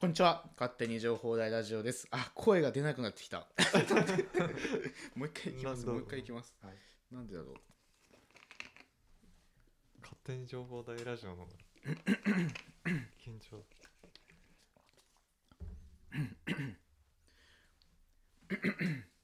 こんにちは。勝手に情報大ラジオです。あ、声が出なくなってきた。もう一回いきます。もう一回いきます。はい、なんでだろう。勝手に情報大ラジオの緊張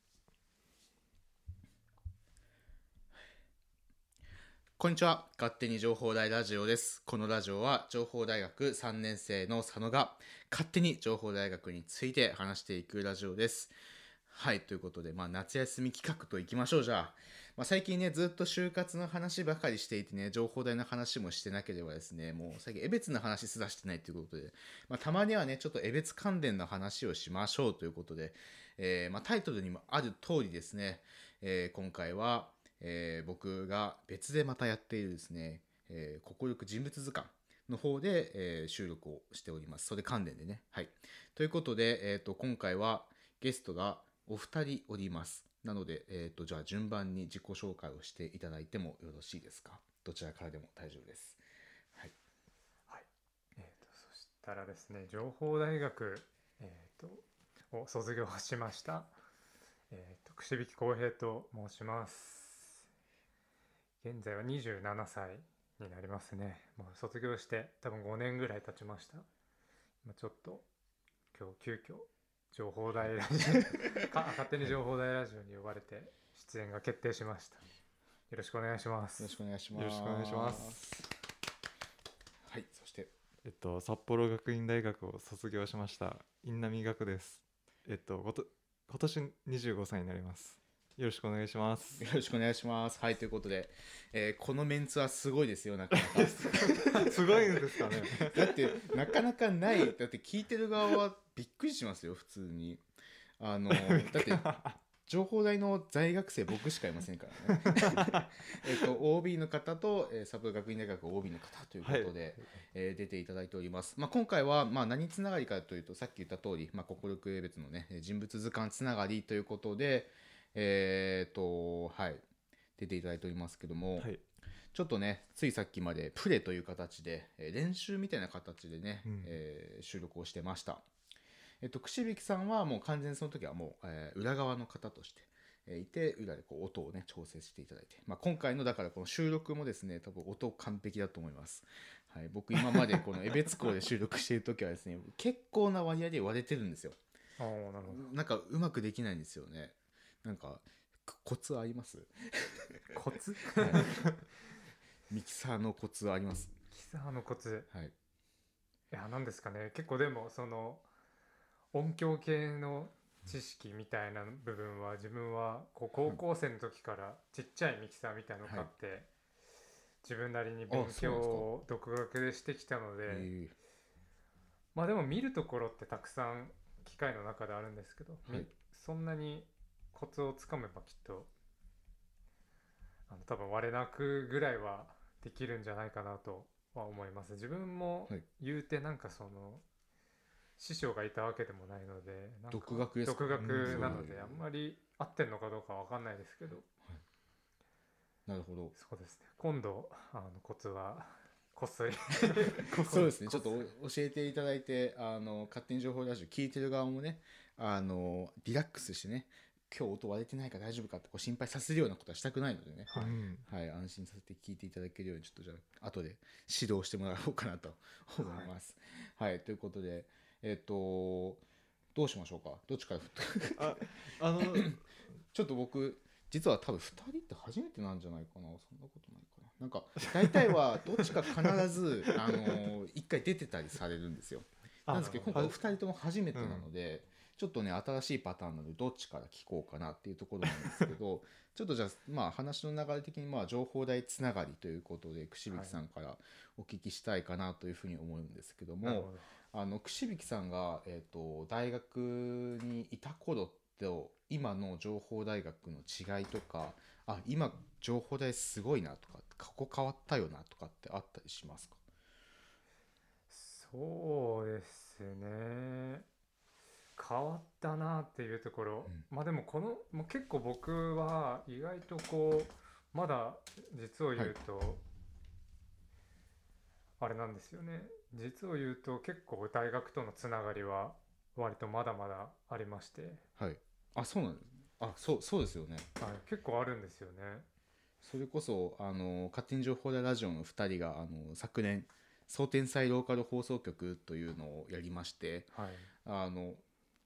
こんにちは。勝手に情報大ラジオです。このラジオは情報大学3年生の佐野が勝手に情報大学について話していくラジオです。はい。ということで、まあ夏休み企画といきましょう。じゃあ、まあ最近ね、ずっと就活の話ばかりしていてね、情報大の話もしてなければですね、もう最近江別の話すらしてないということで、まあたまにはね、ちょっと江別関連の話をしましょうということで、えー、まタイトルにもある通りですね、えー今回は、えー僕が別でまたやっているですね、えー、国力人物図鑑の方で、えー収録をしております。それ関連でね。はい。ということで、えっ、と、今回はゲストがお二人おります。なので、えっ、と、じゃあ順番に自己紹介をしていただいてもよろしいですか？どちらからでも大丈夫です。はい。はい、えー、とそしたらですね情報大学、えー、とを卒業しました、えー、と串引浩平と申します現在は27歳になりますねもう卒業して多分5年ぐらい経ちました今ちょっと今日急遽情報大ラジオ か勝手に情報大ラジオに呼ばれて出演が決定しましたよろしくお願いしますよろしくお願いします。よろしくお願いします。はい。そして、えっと札幌学院大学を卒業しました印南学ですえっとこと今年25歳になりますよろしくお願いしますよろしくお願いします。はい。ということで、えーこのメンツはすごいですよ、なかなか。すごいんですかね だってなかなかないだって聞いてる側はびっくりしますよ普通にあの だって情報大の在学生僕しかいませんからねえっと OB の方と、えー札幌学院大学 OB の方ということで、えー出ていただいております、まあ、今回は、まあ、何つながりかというとさっき言った通り、まあ、国力別のね人物図鑑つながりということでえっとはい出ていただいておりますけども、はいちょっとね、ついさっきまでプレという形で、えー練習みたいな形でね、うんえー収録をしてました。えっと、串引さんはもう完全にその時はもう、えー裏側の方として、えーいて、裏でこう音をね、調整していただいて。まあ、今回のだからこの収録もですね、多分音完璧だと思います。はい、僕今までこの江別校で収録している時はですね、結構な割合で割れてるんですよ。ああなるほどなんかうまくできないんですよね。なんか、ココツあります？コツ？ミキサーのコツあります。キサーのコツ。はい。いや何ですかね。結構でもその音響系の知識みたいな部分は自分はこう高校生の時からちっちゃいミキサーみたいのを買って、自分なりに勉強を独学でしてきたので、え。ーまあでも見るところってたくさん機械の中であるんですけど、みはい。そんなにコツをつかめばきっとあの多分割れなくぐらいはできるんじゃないかなとは思います。自分もはい。言うてなんかその師匠がいたわけでもないので独学ですか？独学なのうん。であんまり合ってんのかどうかわかんないですけど。なるほど。そうですね。今度あのコツはこっそり。そうですね。ちょっとお教えていただいて、あの、勝手に情報ラジオ聞いてる側もね、あの、リラックスしてね、今日音割れてないか大丈夫かってこう心配させるようなことはしたくないのでね、はいうんはい、安心させて聞いていただけるように、ちょっとじゃあ、後で指導してもらおうかなと思います。はい、ということで、えっ、と、どうしましょうか？どっちから振って？ああのちょっと僕、実は多分2人って初めてなんじゃないかな？そんなことないかな。なんか、大体はどっちか必ず、あの、1回出てたりされるんですよ。なんですけど、今回お二人とも初めてなので、ちょっとね、新しいパターンなので、どっちから聞こうかなっていうところなんですけど、ちょっとじゃあ、まあ、話の流れ的に、まあ、情報大つながりということで、串引さんからお聞きしたいかなというふうに思うんですけども、なるほど。あの串引さんが、えー、と大学にいた頃と今の情報大学の違いとかあ今情報大すごいなとかここ変わったよなとかってあったりしますか？そうですね変わったなっていうところ、うん。まあでもこのもう結構僕は意外とこうまだ実を言うと、あれなんですよね。実を言うと結構大学とのつながりは割とまだまだありまして、はい。あそうなんです。あそうそうですよね。はい、結構あるんですよね。それこそあの勝手に情報大ラジオの2人があの昨年総天才ローカル放送局というのをやりましてはい。あの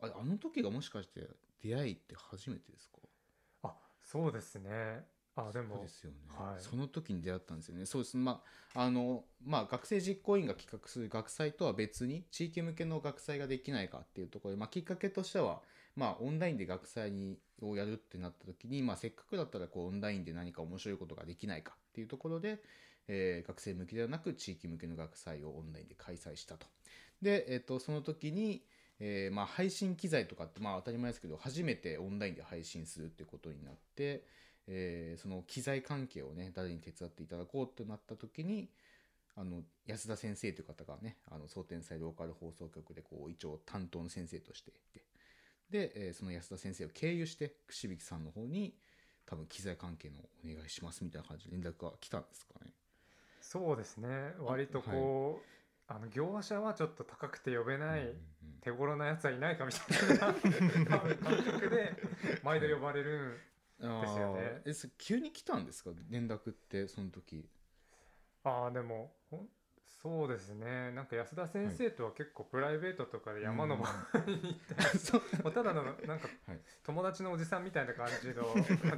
ああの時がもしかして出会いって初めてですか？あそうですね。あでそうもですよね、はい。その時に出会ったんですよね。そうです。まああのまあ学生実行委員が企画する学祭とは別に地域向けの学祭ができないかっていうところで、まあ、きっかけとしてはまあオンラインで学祭にをやるってなった時に、まあ、せっかくだったらこうオンラインで何か面白いことができないかっていうところで、えー学生向けではなく地域向けの学祭をオンラインで開催したと。で、えっとその時に、えーまあ、配信機材とかってまあ当たり前ですけど初めてオンラインで配信するってことになって、えーその機材関係をね誰に手伝っていただこうってなった時にあの安田先生という方がねあの総天才ローカル放送局でこう一応担当の先生としていてで、えーその安田先生を経由して串引さんの方に多分機材関係のお願いしますみたいな感じで連絡が来たんですかね。そうですね割とこうあの業者はちょっと高くて呼べない、うんうん手頃なやつはいないかみたいな多分感覚で 毎度呼ばれるうんですよね。えそ急に来たんですか？連絡ってその時。ああでもほんそうですね。なんか安田先生とは結構プライベートとかで山登りに行ったりそうもう ただのなんかはい。友達のおじさんみたいな感じの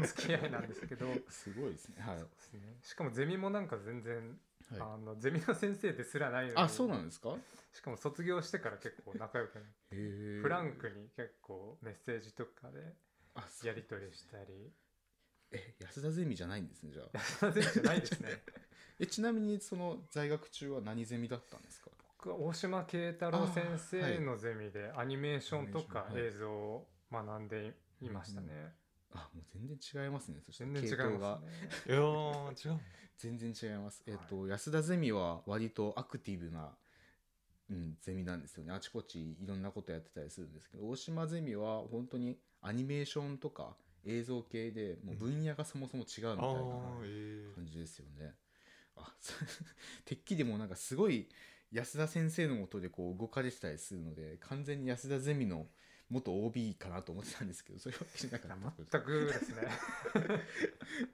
付き合いなんですけど。すごいですね。はい。そうですね。しかもゼミもなんか全然、はいあのゼミの先生ですらないのにあそうなんですか？しかも卒業してから結構仲良くなってフランクに結構メッセージとかでやり取りしたり。え安田ゼミじゃないんですねじゃあ。安田先生じゃないですね。えちなみにその在学中は何ゼミだったんですか？僕は大島慶太郎先生のゼミでアニメーションとか映像を学んでいましたね、あもう全然違いますね。そして全然違いますね。いやー違う。全然違います、えっと安田ゼミは割とアクティブな、うん、ゼミなんですよね。あちこちいろんなことやってたりするんですけど大島ゼミは本当にアニメーションとか映像系でもう分野がそもそも違うみたいな感じですよね。あそ てっきりもうなんかすごい安田先生のもとでこう動かれてたりするので完全に安田ゼミの元 OB かなと思ってたんですけどそういうわけじゃなかった。全くですね。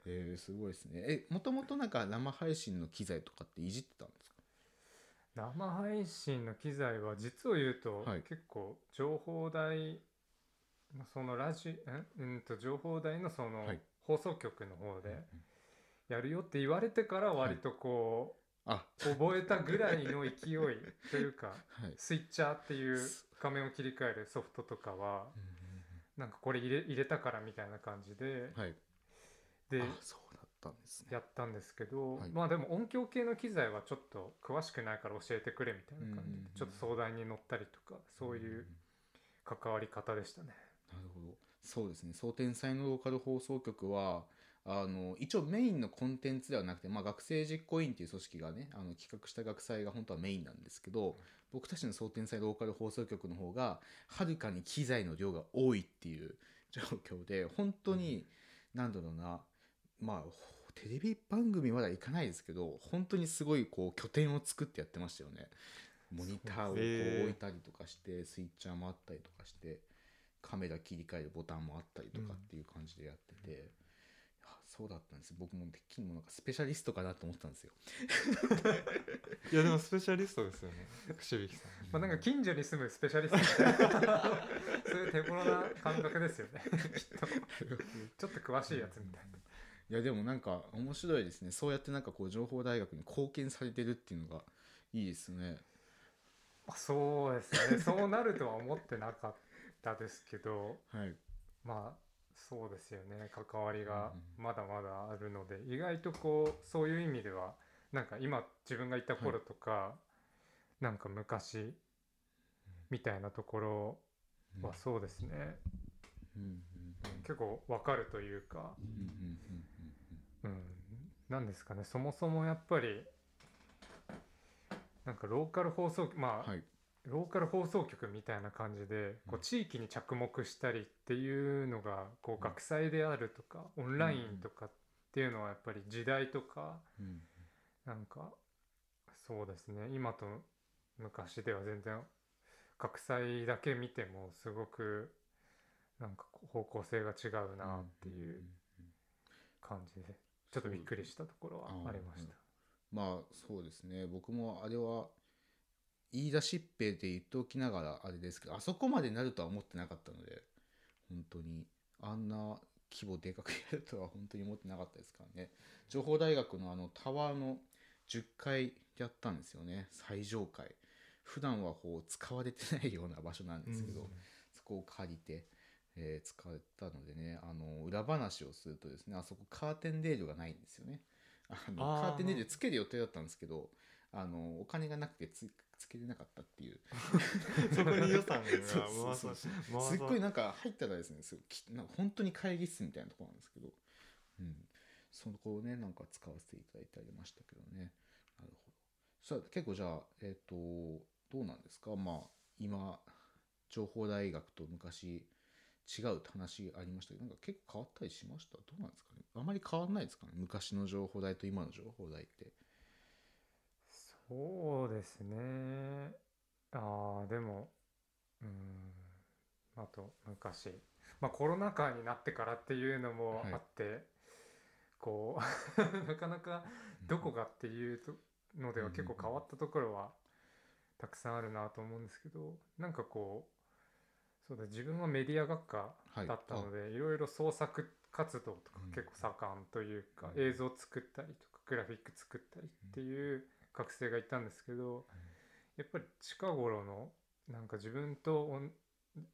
えー、すごいですね。えもともとなんか生配信の機材とかっていじってたんですか？生配信の機材は実を言うと、はい。結構情報台のそのラジんうんと情報台のそのはい。放送局の方でやるよって言われてから割とこあ。う、覚えたぐらいの勢いというか はい。スイッチャーっていう画面を切り替えるソフトとかはなんかこれ入れ入れたからみたいな感じではい。であそうだったんですね。やったんですけど、はい。まあでも音響系の機材はちょっと詳しくないから教えてくれみたいな感じで、うんうんうんちょっと相談に乗ったりとかそういう関わり方でしたね。なるほど。そうですね。総天才のローカル放送局はあの一応メインのコンテンツではなくて、まあ、学生実行委員っていう組織がねあの企画した学祭が本当はメインなんですけど僕たちの総天才ローカル放送局の方がはるかに機材の量が多いっていう状況で本当に何だろうなまあテレビ番組まだいかないですけど本当にすごいこう拠点を作ってやってましたよね。モニターをこう置いたりとかしてスイッチャーもあったりとかしてカメラ切り替えるボタンもあったりとかっていう感じでやってて、いやそうだったんです。僕もてっきりもなんかスペシャリストかなと思ったんですよ。いやでもスペシャリストですよね。串引さん。まあ、なんか近所に住むスペシャリスト。みたいなそういう手頃な感覚ですよね。きっと。ちょっと詳しいやつみたいな。いやでもなんか面白いですね。そうやってなんかこう情報大学に貢献されてるっていうのがいいですね。まあそうですね。そうなるとは思ってなかったですけど。はい、まあそうですよね関わりがうんまだまだあるので、意外とこうそういう意味ではなんか今自分がいた頃とか、なんか昔みたいなところはそうですね、うんうん結構わかるというか、うんですかねそもそもやっぱりなんかローカル放送まあ、はいローカル放送局みたいな感じでこううん。地域に着目したりっていうのがこう学祭であるとかオンラインとかっていうのはやっぱり時代とかうん。なんかそうですね。今と昔では全然学祭だけ見てもすごくなんか方向性が違うなっていう感じでちょっとびっくりしたところはありました。まあそうですね。僕もあれは言い出しっぺで言っておきながらあれですけどあそこまでなるとは思ってなかったので本当にあんな規模でかくやるとは本当に思ってなかったですからね。情報大学のあのタワーの10階やったんですよね。最上階。普段はこう使われてないような場所なんですけど、そこを借りて、えー使ったのでねあの裏話をするとですねあそこカーテンレールがないんですよね。あのカーテンレールつける予定だったんですけどあのお金がなくてつつけれなかったっていう。そこに予算がすっごいなんか入ったらですねすきなんか本当に会議室みたいなところなんですけど、うん、そこをねなんか使わせていただいてありましたけどね。なるほど。さあ結構じゃあえっ、とどうなんですか？まあ今情報大学と昔違うって話ありましたけどなんか結構変わったりしました？どうなんですかね？あまり変わんないですかね？昔の情報大と今の情報大ってそうですね。ああでもうんあと昔。まあコロナ禍になってからっていうのもはい。あって、こう なかなかどこがっていうとのでは結構変わったところはたくさんあるなと思うんですけどなんかこうそうだ自分はメディア学科はい。だったので、いろいろ創作活動とかうん。結構盛んというか、うん。映像作ったりとかグラフィック作ったりっていう学生がいたんですけど、やっぱり近頃のなんか自分と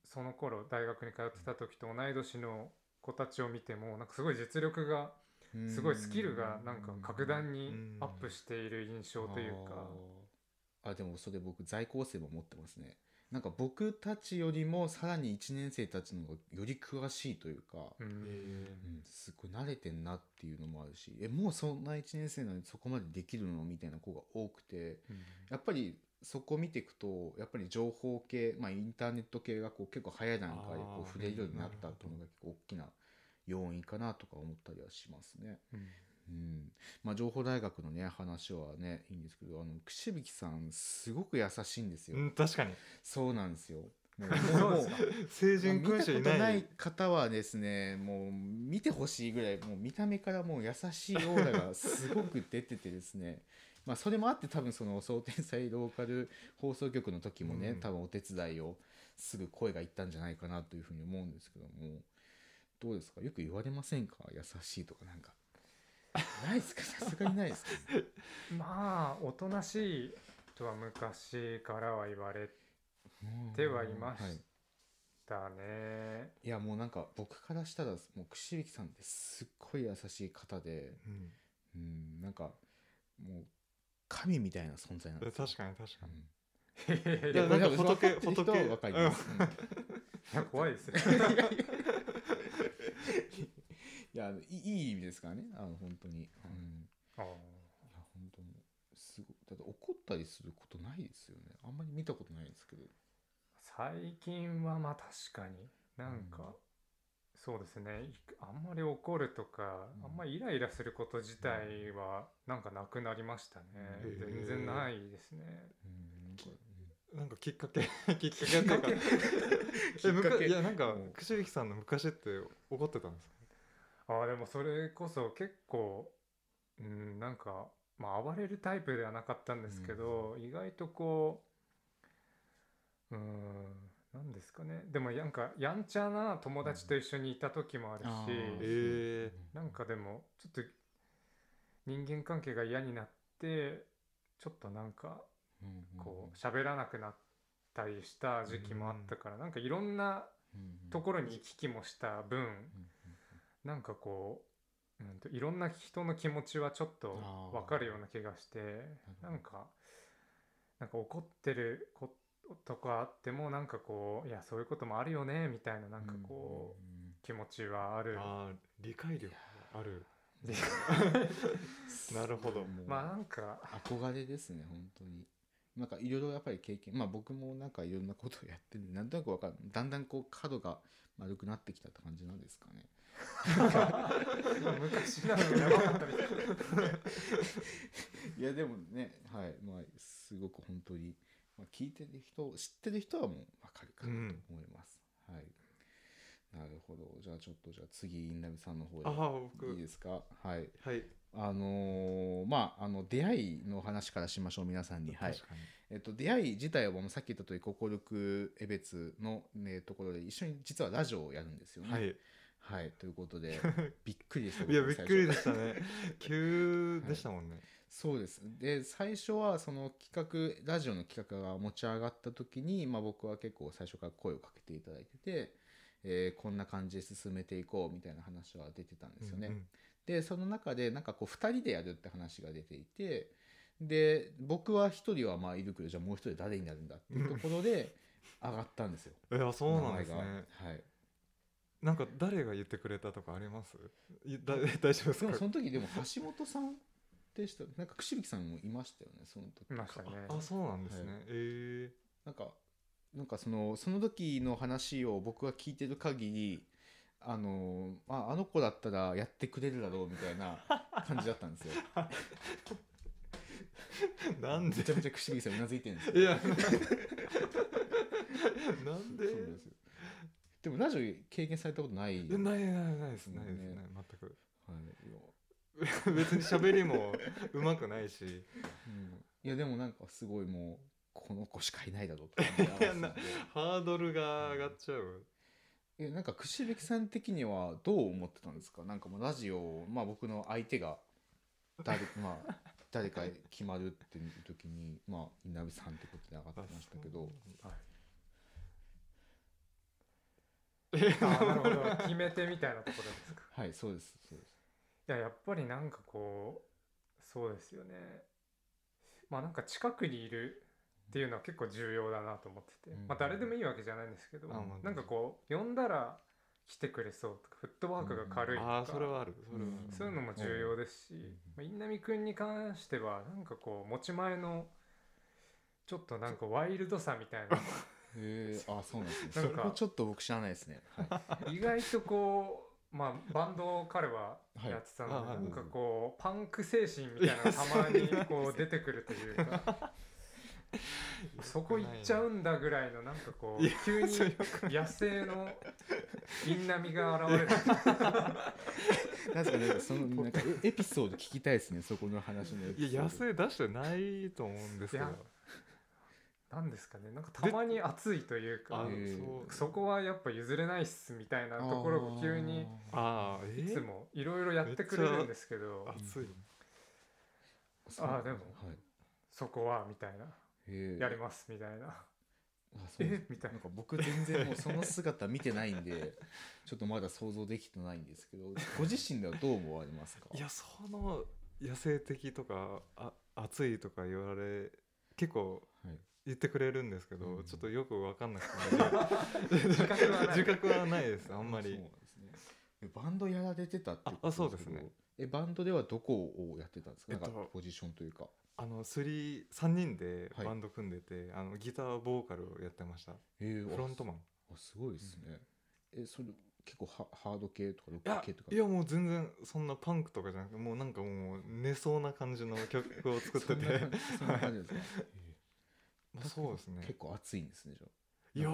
その頃大学に通ってた時と同い年の子たちを見てもなんかすごい実力がすごいスキルがなんか格段にアップしている印象というか。あでもそれ僕在校生も持ってますねなんか僕たちよりもさらに1年生たちの方がより詳しいというか、うん。うん、すごい慣れてんなっていうのもあるしえもうそんな1年生なのにそこまでできるのみたいな子が多くてやっぱりそこを見ていくとやっぱり情報系、まあ、インターネット系がこう結構早い段階でこう触れるようになったっていうのが結構大きな要因かなとか思ったりはしますね。うんうん。まあ、情報大学のね話はねいいんですけどあの串引さんすごく優しいんですよ、うん確かに。そうなんですよ。もう成人君主いまあ見たことなないい方はですねもう見てほしいぐらいもう見た目からもう優しいオーラがすごく出ててですね。まあそれもあって多分その総天才ローカル放送局の時もね、うん。多分お手伝いをすぐ声がいったんじゃないかなというふうに思うんですけども。どうですか？よく言われませんか？優しいとかなんかないですか？さすがにないですか、まあおとなしいとは昔からは言われてはいまはいたね。いやもうなんか僕からしたらもう串引さんってすっごい優しい方でうん。うんなんかもう神みたいな存在なんですよ。確かに確かに。うん。いやなんか仏仏分かります、うん。いや怖いですね。いやいい意味ですからね。あの本当に、うん、あー。いや本当にすごい。だって怒ったりすることないですよね。あんまり見たことないですけど。最近はまあ確かに。なんか、うん。そうですね。いあんまり怒るとか、うん。あんまりイライラすること自体はなんかなくなりましたね、うん全然ないですね。うんなんかきっかけ きっかけっていうか。きっえむかけ。かいやなんかうん。串引さんの昔って怒ってたんですか？あーでもそれこそ結構うんなんかまあ暴れるタイプではなかったんですけど、意外とこううんなんですかね。でもなんかやんちゃな友達と一緒にいた時もあるし、あーえなんかでもちょっと人間関係が嫌になってちょっとなんかうんこう喋らなくなったりした時期もあったから、なんかいろんなうんところに行き来もした分、なんかこう、うんと、いろんな人の気持ちはちょっと分かるような気がしてなんかなんか怒ってることがあってもなんかこういやそういうこともあるよねみたいななんかこう、うん気持ちはある。理解力がある。で なるほど まあなんか憧れですね本当に。なんかいろいろやっぱり経験まあ僕もなんかいろんなことをやってるんでなんとなくわかる。だんだんこう角が丸くなってきたって感じなんですかね 昔なのにやばかったみたいいやでもねはい。まあすごく本当に、まあ、聞いてる人知ってる人はもうわかるかなと思います、はい。なるほど。じゃあちょっとじゃあ次インナミさんの方ああで僕。いいですか？はい。はい。あのーまああの出会いの話からしましょう皆さんに。はい。確かに。えっと、出会い自体はもうさっき言った通り心力江別の、ね、ところで一緒に実はラジオをやるんですよね。はいはいということで びっくりでしたいや僕びっくりでしたね。急でしたもんね、そうです。で最初はその企画ラジオの企画が持ち上がった時に、まあ、僕は結構最初から声をかけていただいてて、えーこんな感じで進めていこうみたいな話は出てたんですよね。うんうん。でその中でなんかこう2人でやるって話が出ていてで僕は1人はまあいるけどじゃあもう1人誰になるんだっていうところで上がったんですよ。いやそうなんですね。はいなんか誰が言ってくれたとかあります？いだ大丈夫ですか？でもその時でも橋本さんでしたなんか串引さんもいましたよねその時。いましたね。あそうなんですね、はい。え。なんかなんかそのその時の話を僕が聞いてる限りあのまああの子だったらやってくれるだろうみたいな感じだったんですよ。ー、なんで？めちゃめちゃ串引さんうなずいてるんですよ。いや。なんで？そうですよでもラジオ経験されたことないいやないないないですねないですね。全く。はい。いや。別に喋りもうまくないし。うん。いやでもなんかすごいもうこの子しかいないだろうって感じハードルが上がっちゃう。えなんか串引さん的にはどう思ってたんですか？なんかもうラジオまあ僕の相手が誰 まあ誰か決まるっていう時にまあ稲部さんってことで上がってましたけど。あなるほど。決め手みたいなところですか？はいそうですそうです。いややっぱりなんかこうそうですよね。まあなんか近くにいるっていうのは結構重要だなと思ってて、うん。まあ誰でもいいわけじゃないんですけど、あまあ。なんかこう呼んだら来てくれそうとかフットワークが軽いとか、ああそれはあるそれはある。うん。そういうのも重要ですし、うん。まあ、稲波くんに関してはなんかこう持ち前のちょっとなんかワイルドさみたいな へえあそうなんですね。そなんか。れもちょっと僕知らないですね。はい。意外とこうまあバンドを彼ははい。やってたので、あはい。なんかこうパンク精神みたいなのがたまにこう 出てくるというか。そこ行っちゃうんだぐらいのなんかこいうや急に野生の陰波が現れる なんですかねそのなんかエエピソード聞きたいですねそこの話のいや野生出してないと思うんですけどなんですかね。なんかたまに熱いというかそこはやっぱ譲れないっすみたいなところが急にああえいつもいろいろやってくれるんですけど。熱い。ああでもはい。そこはみたいな。やりますみたいな。あそう。え？みたいな。んなか僕全然もうその姿見てないんで ちょっとまだ想像できてないんですけどご自身ではどう思われますか？いやその野生的とかあ熱いとか言われ結構はい言ってくれるんですけど、うん。ちょっとよく分かんなくて。自覚はない。自覚はないですあんまり。そうですね。えバンドやられてたってああそうですね。えバンドではどこをやってたんですか、えっとポジションというか。あの3 3人ではい。バンド組んでて、あのギターボーカルをやってました。えーフロントマン。あすごいですね、えそれ結構ハハード系とかロック系とか？いやもう全然そんなパンクとかじゃなくてもうなんかもう寝そうな感じの曲を作ってそんなてそんな感じですか、まあそうですね。結構熱いんですねじゃいや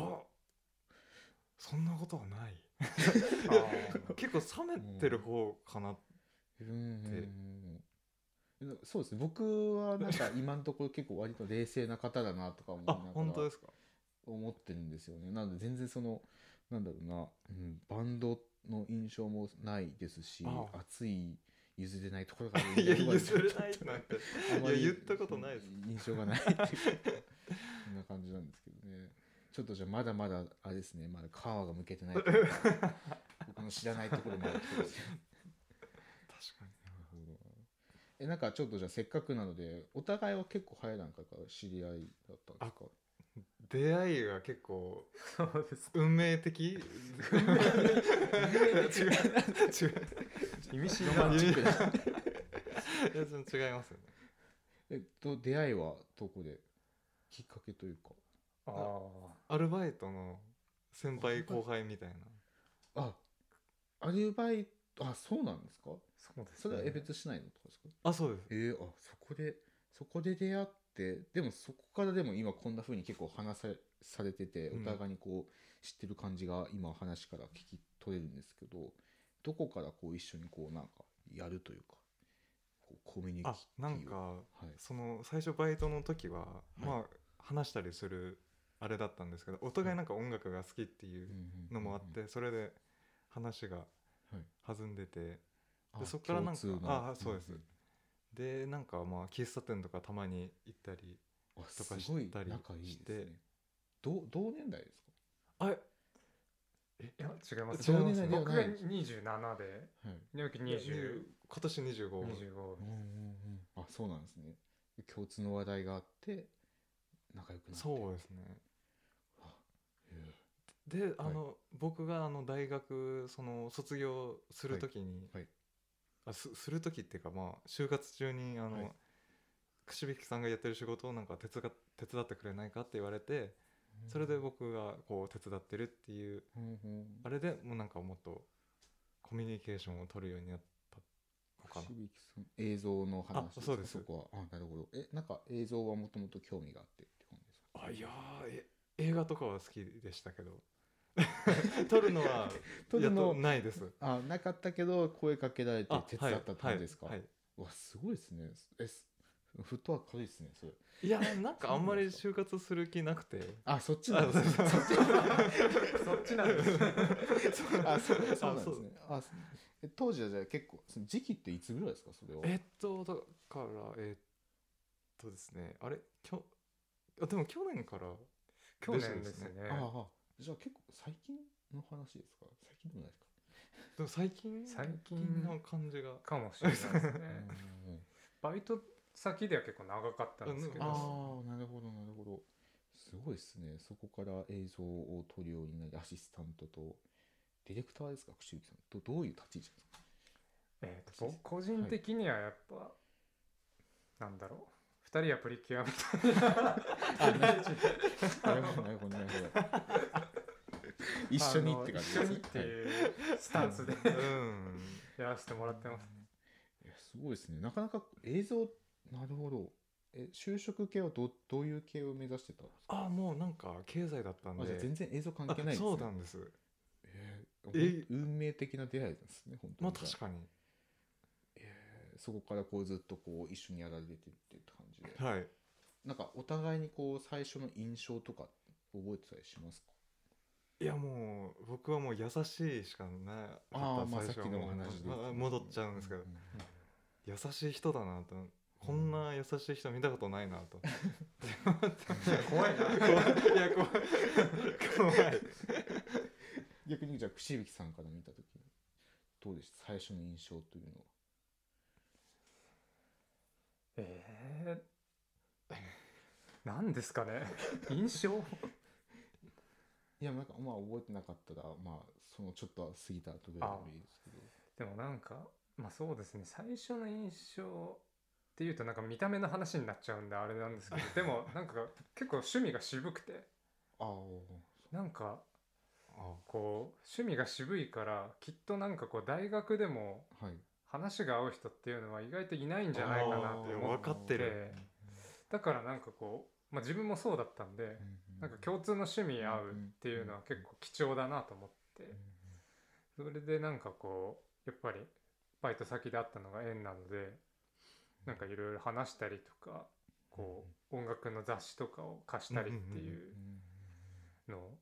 そんなことはない。結構冷めてる方かな、あうんうんそうですね。僕はなんか今のところ結構割と冷静な方だなとか思いなあがら本当ですか？思ってるんですよね。なので全然そのなんだろうな、うん、バンドの印象もないですし熱い譲れないところがあるいや譲れないなんて。いや言ったことないです。印象がないっていうそんな感じなんですけどね。ちょっとじゃあまだまだあれですね。まだ皮がむけてない。というか僕の知らないところもあるってすね。確かに。なるほど。えなんかちょっとじゃあせっかくなのでお互いは結構早い段階から知り合いだったんですか？出会いが結構そうです。運命的？違う違う意味深ロな違いますよね。えっと出会いはどこで？きっかけというか。あアルバイトの先輩後輩みたいな。あアルバイトあそうなんですか？あそうですそれはね江別市内のとかですか？あそうです。えー、あそこでそこで出会ってでもそこからでも今こんな風に結構話さされててうん。お互いにこう知ってる感じが今話から聞き取れるんですけどどこからこう一緒にこうなんかやるというかこうコミュニティあなんかはい。その最初バイトの時は、い。まあ話したりするあれだったんですけどお互いなんか音楽が好きっていうのもあってそれで話がはい。弾んでてあでそっからなんか共通のあそうです。でなんかまあ喫茶店とかたまに行ったりあとかしたりして。ね。同同年代ですか？あいや違います。同年代では僕がない27ではい。直樹20 20今年25 25うんうんうん。あそうなんですね。共通の話題があって仲良くなって。そうですね。へであの、僕があの大学その卒業する時に、はい。はい。あすする時っていうかまあ就活中にあの、はい。串引さんがやってる仕事をなんか手伝手伝ってくれないかって言われてえそれで僕がこう手伝ってるっていうあれでもうなんかもっとコミュニケーションを取るようになったのかな。映像の話あそうです。そこは。あなるほど。えなんか映像はもともと興味があってって感じですか？あいやーえ映画とかは好きでしたけど。撮るのは 撮るのないです。あなかったけど声かけられてあ手伝ったって感じですか、はいはいはい。うわすごいですね。えすフットワーク軽いですねそれ。いやなんかあんまり就活する気なくて。あ そっちなんですね。あそっち。なんですあそうそうなんですね。あ当時はじゃあ結構その時期っていつぐらいですかそれは？えっとだからえっとですね。あれきょあでも去年から去年ですね。ああじゃあ結構最近の話ですか？最近でもないですか？でも最近最近の感じが。かもしれないですね。うん。バイト先では結構長かったんですけど。ああなるほどなるほど。すごいですね。そこから映像を撮るようになりアシスタントとディレクターですか串行さん。どどういう立ち位置ですか？えーと僕個人的にはやっぱ、なんだろう。二人はプリキュアみたいな。あなるほどなるほどなるほど。一緒にって感じあの一緒にっていうスタンスでうんやらせてもらってます。いやすごいですね。なかなか映像なるほど。え就職系はどどういう系を目指してたんですか？あもうなんか経済だったんで。全然映像関係ないですそうなんです。えーえ運命的な出会いですね本当に。まあ確かに。えーそこからこうずっとこう一緒にやられてってって感じで。はい。なんかお互いにこう最初の印象とか覚えてたりしますか？いやもう僕はもう優しいしかなかったああまあさっきの話でまあ戻っちゃうんですけど。うう優しい人だなとこんな優しい人見たことないなと。怖 いな怖い。怖い。怖 い逆にじゃあ串引さんから見た時どうでした？最初の印象というのは。えー、なんですかね。印象？いやなんかまあ覚えてなかったらまあそのちょっと過ぎた後ぐらいでもいいですけど。でもなんかまあそうですね。最初の印象っていうとなんか見た目の話になっちゃうんであれなんですけど でもなんか結構趣味が渋くて。なんかあこう趣味が渋いからきっとなんかこう大学でもはい。話が合う人っていうのは意外といないんじゃないかなって思分かってる。だからなんかこう、まあ、自分もそうだったんでなんか共通の趣味合うっていうのは結構貴重だなと思って。それでなんかこうやっぱりバイト先であったのが縁なのでなんかいろいろ話したりとかこう音楽の雑誌とかを貸したりっていうのを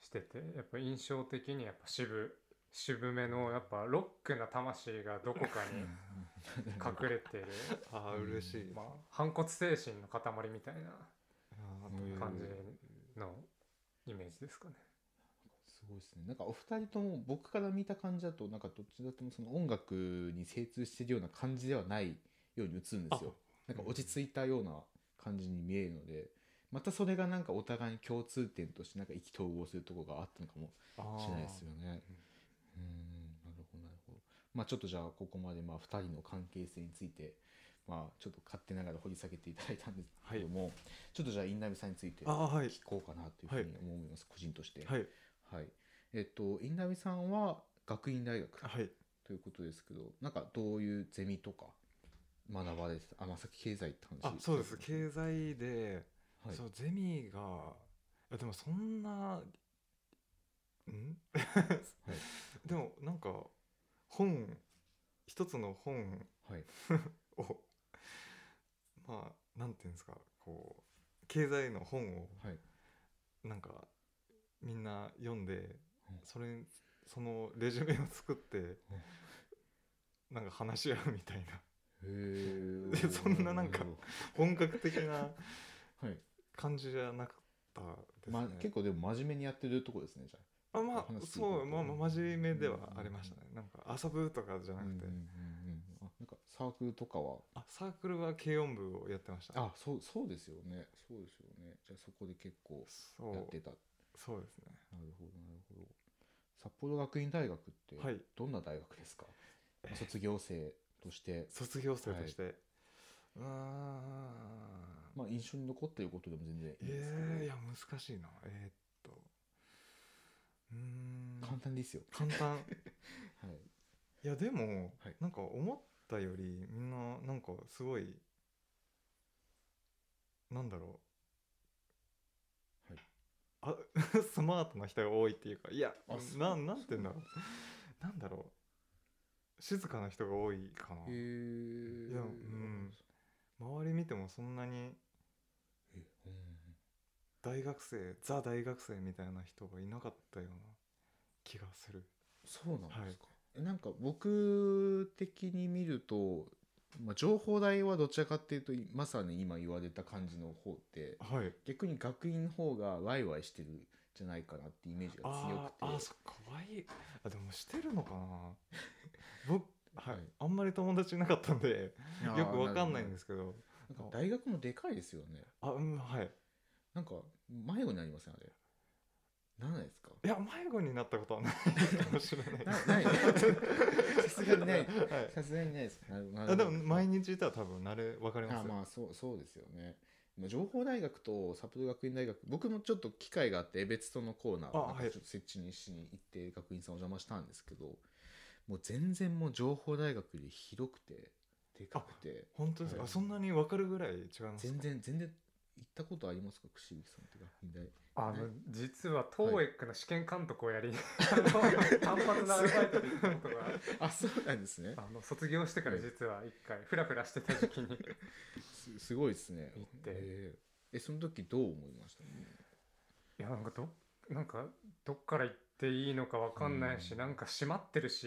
しててやっぱ印象的にやっぱ渋渋めのやっぱロックな魂がどこかに隠れてる、あー嬉しい。まあ、反骨精神の塊みたいな感じのイメージですかね。すごいですね。なんかお二人とも僕から見た感じだとなんかどっちだともその音楽に精通してるような感じではないように映るんですよ。なんか落ち着いたような感じに見えるのでまたそれがなんかお互いに共通点としてなんか意気投合するところがあったのかもあしれないですよね。うん。なるほどなるほど。まあちょっとじゃあここまでまあ2人の関係性についてまあちょっと勝手ながら掘り下げていただいたんですけども、ちょっとじゃあ印南さんについてあはい。聞こうかなというふうに思います、個人として。はい。はい。えっと印南さんは学院大学はい。ということですけど、なんかどういうゼミとか学ばれてた。あまあさっき経済って話。あそうです。ね。経済で、はい。そうゼミがいやでもそんなん？でもなんか本一つの本はい。をまあなんていうんですかこう経済の本をはい。なんかみんな読んでうん。それそのレジュメを作ってなんか話し合うみたいなで そんななんか本格的な はい、感じじゃなかったですね、まあ、結構でも真面目にやってるとこですねじゃあ。まあ話聞いてるとそうまあまあ真面目ではありましたね。なんか遊ぶとかじゃあなくて、うんうんうんうんあなんかサークルとかは？あサークルは軽音部をやってました。あそうそうですよね。そうですよね。じゃあそこで結構やってた。そうですね。なるほどなるほど。札幌学院大学ってはい。どんな大学ですか、卒業生として。卒業生として、うーん。まあ印象に残っていることでも全然いいんですけど、えー、いや難しいな。えーっと。うーん。簡単ですよ、簡単。はい、いやでも、はい。なんか思ったよりみんななんかすごいなんだろう、はい。あ スマートな人が多いっていうかいやななんて言うんだろう。なんだろう静かな人が多いかな、へえいやうん。周り見てもそんなに大学生ザ大学生みたいな人がいなかったような気がする。そうなんですか、えなんか僕的に見ると、まあ、情報大はどちらかっていうとまさに今言われた感じの方ってはい。逆に学院の方がワイワイしてるんじゃないかなってイメージが強あくて。ーあーそっかわいあでもしてるのかな僕はい、はい。あんまり友達いなかったんでよくわかんないんですけど。大学もでかいですよね。あうんはい。なんか迷子になりませんあれ。ならないですか？いや迷子になったことはない かもしれない。なない。さすがにない。はい。さすがにないです。なでも毎日いたら多分慣れ分かりますまあそうそうですよね。まあ情報大学と札幌学院大学僕もちょっと機会があって江別とのコーナーを設置にしに行って学院さんお邪魔したんですけどもう全然もう情報大学より広くてでかくて。本当ですか、はい。あそんなに分かるぐらい違いますか？全然全然行ったことありますか串引さんって学院大。あのね。実は TOEIC の試験監督をやり、あの単発のアルバイトで行ったことが。あそうなんですね。あの卒業してから実は一回フラフラしてた時期に。すすごいですね。行って。えー。えその時どう思いました？いやなんかどなんかどっから行っていいのかわかんないし、うん。なんか閉まってるし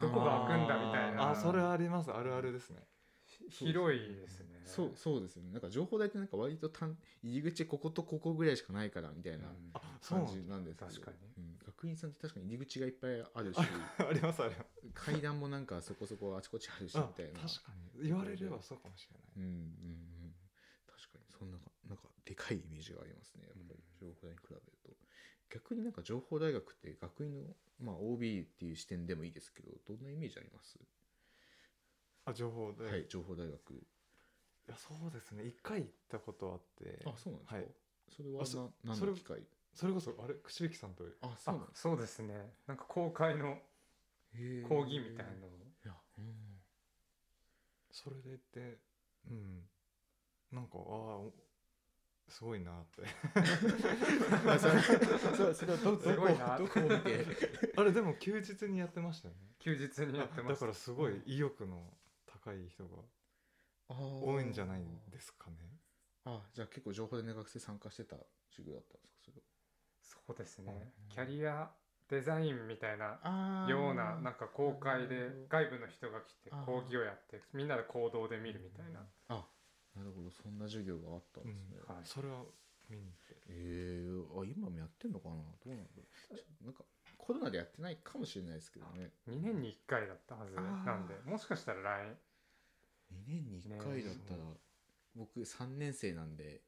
どこが開くんだみたいな。あそれあります。あるあるですね。広いですね。そうそうですよね。なんか情報大ってなんか割と単入り口こことここぐらいしかないからみたいな感ん。じなんですけど。確かに。うん、学院さんって確かに入り口がいっぱいあるし ありますあります。階段もなんかそこそこあちこちあるしあみたいな。確かに。言われればそうかもしれない。うんうんうん。確かに。そんななんかでかいイメージがありますね。やっぱり情報大に比べると逆になんか情報大学って学院の、まあ、OB っていう視点でもいいですけどどんなイメージあります、あ情報で、はいい情報大学。やそうですね。一回行ったことあって。あそうなんですか、はい。それはな何それの機会？それこそあれ？串引さんと。あそうあなんですそうですね。なんか公開の講義みたいな。のをいやうん。それで行ってうん。なんかああおすごいなって。あそれ そそれはどどすごいな。こどこを見て？あれでも休日にやってましたよね。休日にやってまだすからすごい意欲の高い人が多いんじゃないんですかね。あじゃあ結構情報でね学生参加してた授業だったんですか？それそうですね。うんキャリアデザインみたいなはようななんか公開で外部の人が来て講義をやってみんなで行動で見るみたいな。あなるほどそんな授業があったんですね、うんはい。それは見に行って。えー、あ今もやってんのかな？どうなんだろう。なんかコロナでやってないかもしれないですけどね。2年に1回だったはずなんでもしかしたら来2年に1回だったら、僕3年生なんで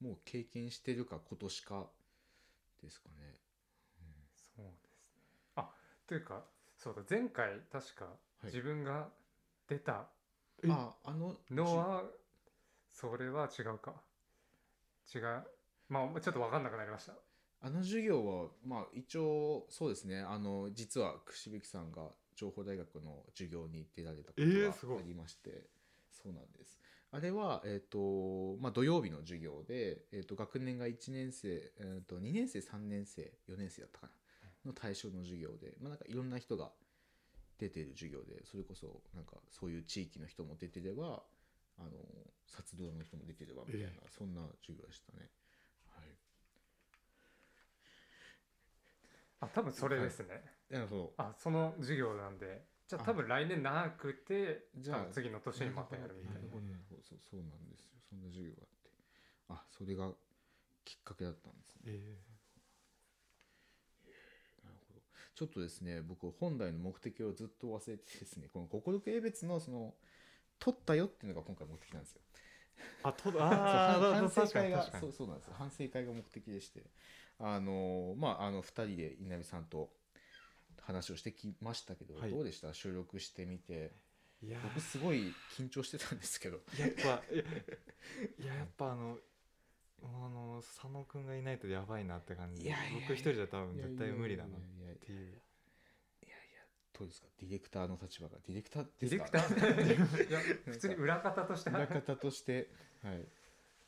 もう経験してるか今年かですかね、そうですね。あというかそうだ前回確かい。自分が出たえああののはそれは違うか。違う。まあちょっと分かんなくなりました。あの授業はまあ一応そうですね。あの実は串引さんが情報大学の授業に出られたことがありまして、そうなんです。あれは、えっとまあ、土曜日の授業で、えっと学年が1年生、えっと2年生3年生4年生だったかな。の対象の授業で、まあ、なんかいろんな人が出てる授業でそれこそなんかそういう地域の人も出てればあの殺道の人も出てればみたいな、えそんな授業でしたね。はい。あ多分それですね、なるほどあその授業なんでじゃああ。多分来年なくてじゃあ次の年にまたやるみたいな。そうそうなんですよ。そんな授業があって。あそれがきっかけだったんですね。えなるほど。ちょっとですね僕本来の目的をずっと忘れてですねこの心力英別のその取ったよっていうのが今回目的なんですよ。ー、あとあー反省会がそうそうなんですよ。反省会が目的でして。あのまああの2人で稲見さんと話をしてきましたけど、はい。どうでした？収録してみて。いや僕すごい緊張してたんですけど。やっぱ いやいややっぱあのあの佐野くんがいないとやばいなって感じいや僕一人じゃ多分絶対無理だなっていうどうですか？ディレクターの立場が。ディレクターディですか？レクター？いや普通に裏方として。裏方としてはい。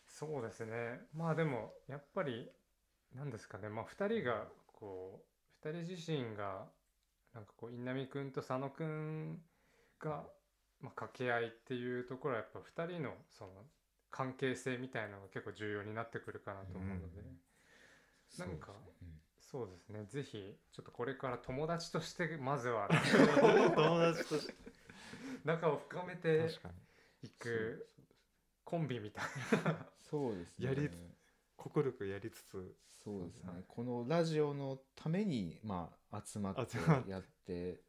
そうですね。まあでもやっぱり何ですかね。まあ2人がこう2人自身がなんかこう稲見くんと佐野くんが、まあ、掛け合いっていうところはやっぱ2人のその関係性みたいなのが結構重要になってくるかなと思うので、なんかそうですねそうですね。ぜひちょっとこれから友達としてまずは。友達として。仲を深めていくコンビみたいそうですね。やり心力やりつつ。そうですね。はいこのラジオのためにまあ集まってやって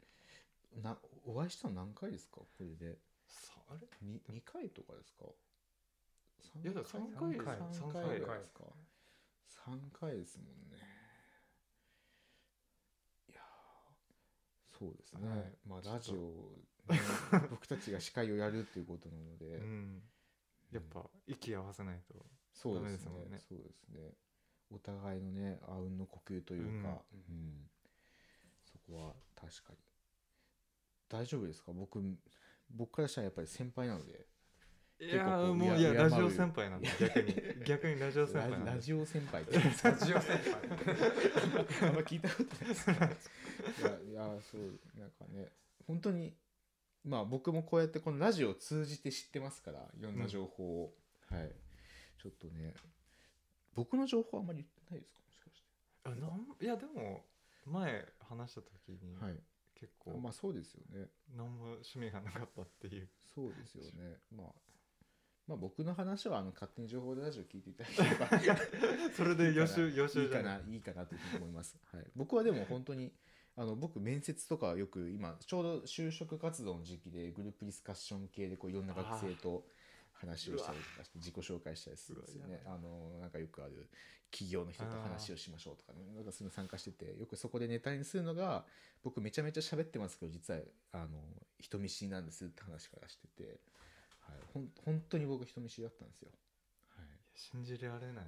なお会いしたの何回ですか？これで。さあれ？に2回とかですか？い回3回三回ですか？3回ですもんねいやーそうですね、はい。まあラジオ、ね、僕たちが司会をやるっていうことなので、うん。やっぱ息合わせないとそうですね。ダメですもんね。そうですね。お互いのねあうんの呼吸というか、うん。うん。そこは確かに。大丈夫ですか？僕僕からしたらやっぱり先輩なので。いやーもういやラジオ先輩なんで逆に。逆にラジオ先輩ラジオ先輩。っ てラジオ先輩。あんま聞いたことないですいやいやそうなんかね本当にまあ僕もこうやってこのラジオを通じて知ってますからいろんな情報を、はい。ちょっとね僕の情報あんまり言ってないですか？もしかしあなんいやでも前話した時にてはい。結構まあそうですよね。何も趣味がなかったっていう。そうですよね。まあまあ僕の話はあの勝手に情報でラジオ聞いていただければ。それで予習予いいか習じゃないいかなというふうに思います、はい、僕はでも本当にあの僕面接とかよく今ちょうど就職活動の時期でグループディスカッション系でこういろんな学生と話をしたりとかして自己紹介したりするんですよね。あのなんかよくある企業の人と話をしましょうとかねなんかそういうの参加しててよくそこでネタにするのが僕めちゃめちゃ喋ってますけど実はあの人見知りなんですって話からしてて、はい、ほん本当に僕人見知りだったんですよ、はい、信じられない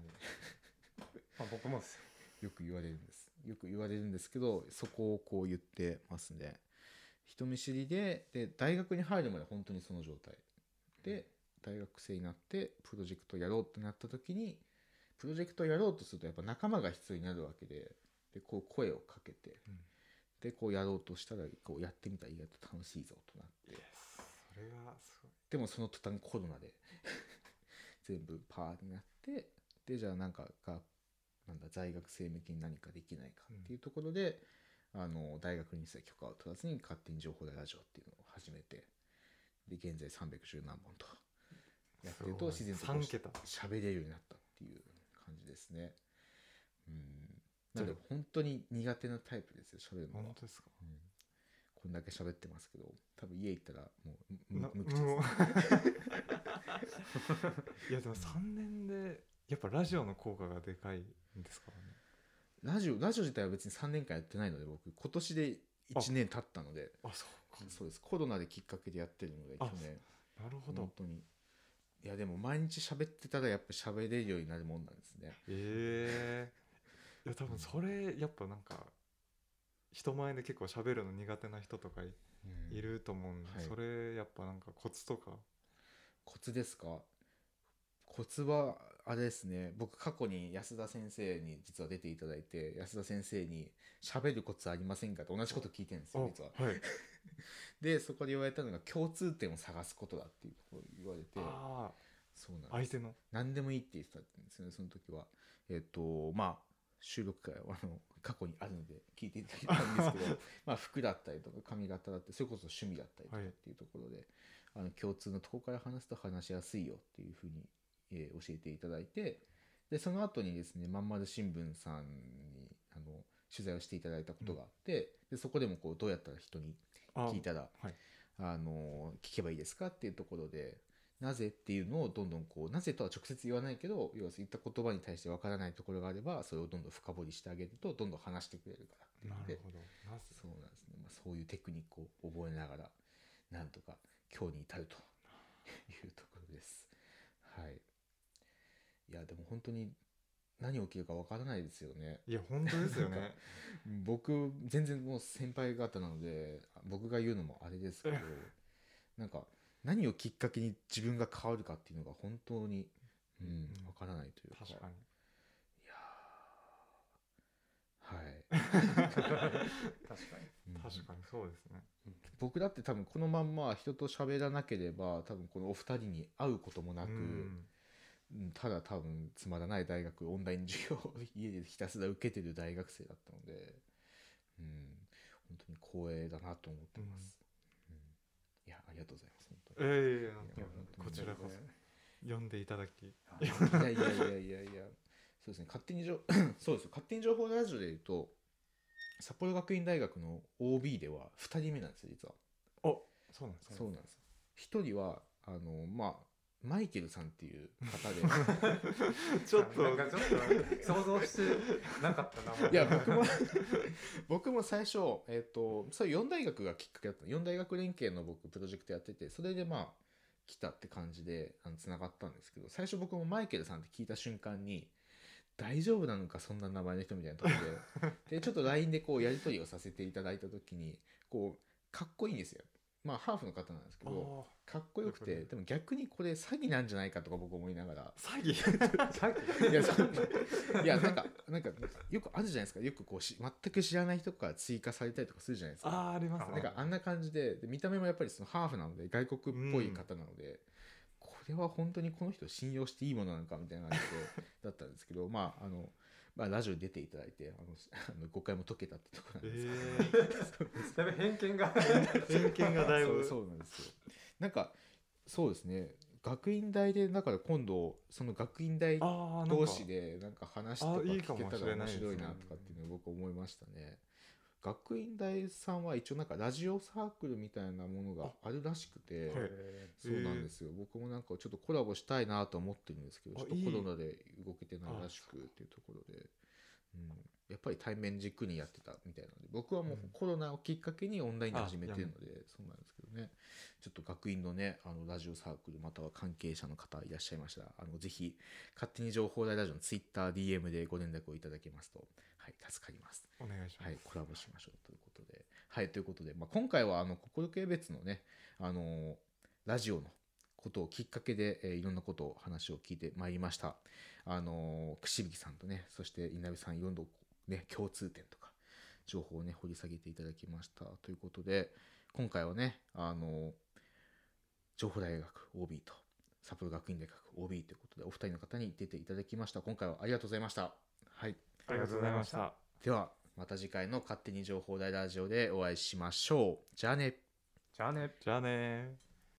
あ僕もですよく言われるんですよく言われるんですけどそこをこう言ってますね。人見知りでで大学に入るまで本当にその状態。で大学生になってプロジェクトやろうってなった時にプロジェクトやろうとするとやっぱ仲間が必要になるわけででこう声をかけて、うん。でこうやろうとしたらこうやってみたら意外と楽しいぞとなって。それがすごい。でもその途端コロナで全部パーになってでじゃあなんかがなんだ在学生向けに何かできないかっていうところで、あの大学に一切許可を取らずに勝手に情報大ラジオっていうのを始めてで現在310何本とやってると自然とこう3桁。喋れるようになったっていう感じですね。うん。なんで本当に苦手なタイプですよ喋るのは。本。当ですか？うん。こんだけ喋ってますけど多分家行ったらもう無口です いやでも3年でやっぱラジオの効果がでかいんですからね。ラジオラジオ自体は別に3年間やってないので僕今年で1年経ったので。あそうか。そうです。コロナできっかけでやってるのであ去年。なるほど。本当に。いやでも毎日喋ってたらやっぱ喋れるようになるもんなんですね。ええ。いや多分それやっぱなんか人前で結構喋るの苦手な人とかいると思うんで、はい。それやっぱなんかコツとか。コツですか？コツはあれですね。僕過去に安田先生に実は出ていただいて安田先生に「喋るコツありませんか?」と同じこと聞いてるんですよ実は。はい。でそこで言われたのが共通点を探すことだっていうところを言われて。あそうなんです。あ相手の。何でもいいって言ってたんですよねその時は。えっ、とまあ収録会はあの過去にあるので聞いていただいたんですけど まあ服だったりとか髪型だったりそれこそ趣味だったりとかはいっていうところで、あの共通のところから話すと話しやすいよっていうふうに、えー教えていただいてでその後にですねまんまる新聞さんにあの取材をしていただいたことがあって、でそこでもこうどうやったら人にあ聞いたらはい。あの聞けばいいですかっていうところでなぜっていうのをどんどんこうなぜとは直接言わないけど要はそういった言葉に対してわからないところがあればそれをどんどん深掘りしてあげるとどんどん話してくれるからっていうのでなるほど。なぜ？そうなんですね、まあ、そういうテクニックを覚えながらなんとか今日に至るというところです。はいいやでも本当に何起きるかわからないですよね。いや本当ですよね。僕全然もう先輩方なので僕が言うのもあれですけどなんか何をきっかけに自分が変わるかっていうのが本当にうんうんわからないというか。確かに。いやー。はい、確かに。うん。確かにそうですね。僕だって多分このまんま人と喋らなければ多分このお二人に会うこともなく、うんうんただ多分つまらない大学オンライン授業を家でひたすら受けてる大学生だったので、うん、本当に光栄だなと思ってます、うん。いやありがとうございます本当に。ええなんかいや本当にこちらこそ読んでいただき。いやいやいやいやいやそうですね。勝手に情そうですよ勝手に情報ラジオで言うと札幌学院大学の OB では2人目なんですよ実は。おそうなんですか。そうなんです。1人はあのまあマイケルさんっていう方で。ちょっと。なんかちょっと想像してなかったな。いや僕も 僕も最初、えっとそういう4大学がきっかけだった。4大学連携の僕プロジェクトやっててそれでまあ来たって感じであのつながったんですけど最初僕もマイケルさんって聞いた瞬間に大丈夫なのかそんな名前の人みたいなところで。でちょっと LINE でこうやり取りをさせていただいた時にこうかっこいいんですよまあハーフの方なんですけどあかっこよくてでも逆にこれ詐欺なんじゃないかとか僕思いながら。ー 詐欺？いやそういやなんかなんかよくあるじゃないですか。よくこうし全く知らない人から追加されたりとかするじゃないですか。あーありますあね。なんかあんな感じでで見た目もやっぱりそのハーフなので外国っぽい方なので、これは本当にこの人信用していいものなのかみたいな感じでだったんですけどまああの、まあ、ラジオに出ていただいてあの あの誤解も解けたってところなんです。けど、えだいぶ偏見が。え 偏見がだいぶ。そうそうなんですよ。なんかそうですね。学院大でだから今度その学院大同士でなんか話とかあいいかも聞けたら面白いなとかっていうのを僕思いましたね。学院大さんは一応なんかラジオサークルみたいなものがあるらしくて、はいそうなんですよ、僕もなんかちょっとコラボしたいなと思ってるんですけどあちょっとコロナで動けてないらしくっていうところで、うん、やっぱり対面軸にやってたみたいなので僕はもううん。コロナをきっかけにオンラインで始めてるのあで、そうなんですけどね。ちょっと学院のねあのラジオサークルまたは関係者の方いらっしゃいましたらあのぜひ勝手に情報大ラジオのツイッター DM でご連絡をいただけますと、はい、助かります。お願いします、はい、コラボしましょうということで。はい、ということで、まあ、今回はあの心系別のね、あのーラジオのことをきっかけで、えーいろんなことを話を聞いてまいりました。あのー、串引さんとね、そして稲部さん、いろんな、ね、共通点とか、情報をね、掘り下げていただきました。ということで、今回はね、あのー情報大学 OB と札幌学院大学 OB ということで、お二人の方に出ていただきました。今回はありがとうございました。はい。ありがとうございました。ではまた次回の勝手に情報大ラジオでお会いしましょう。じゃあね。じゃあね。じゃあね。ー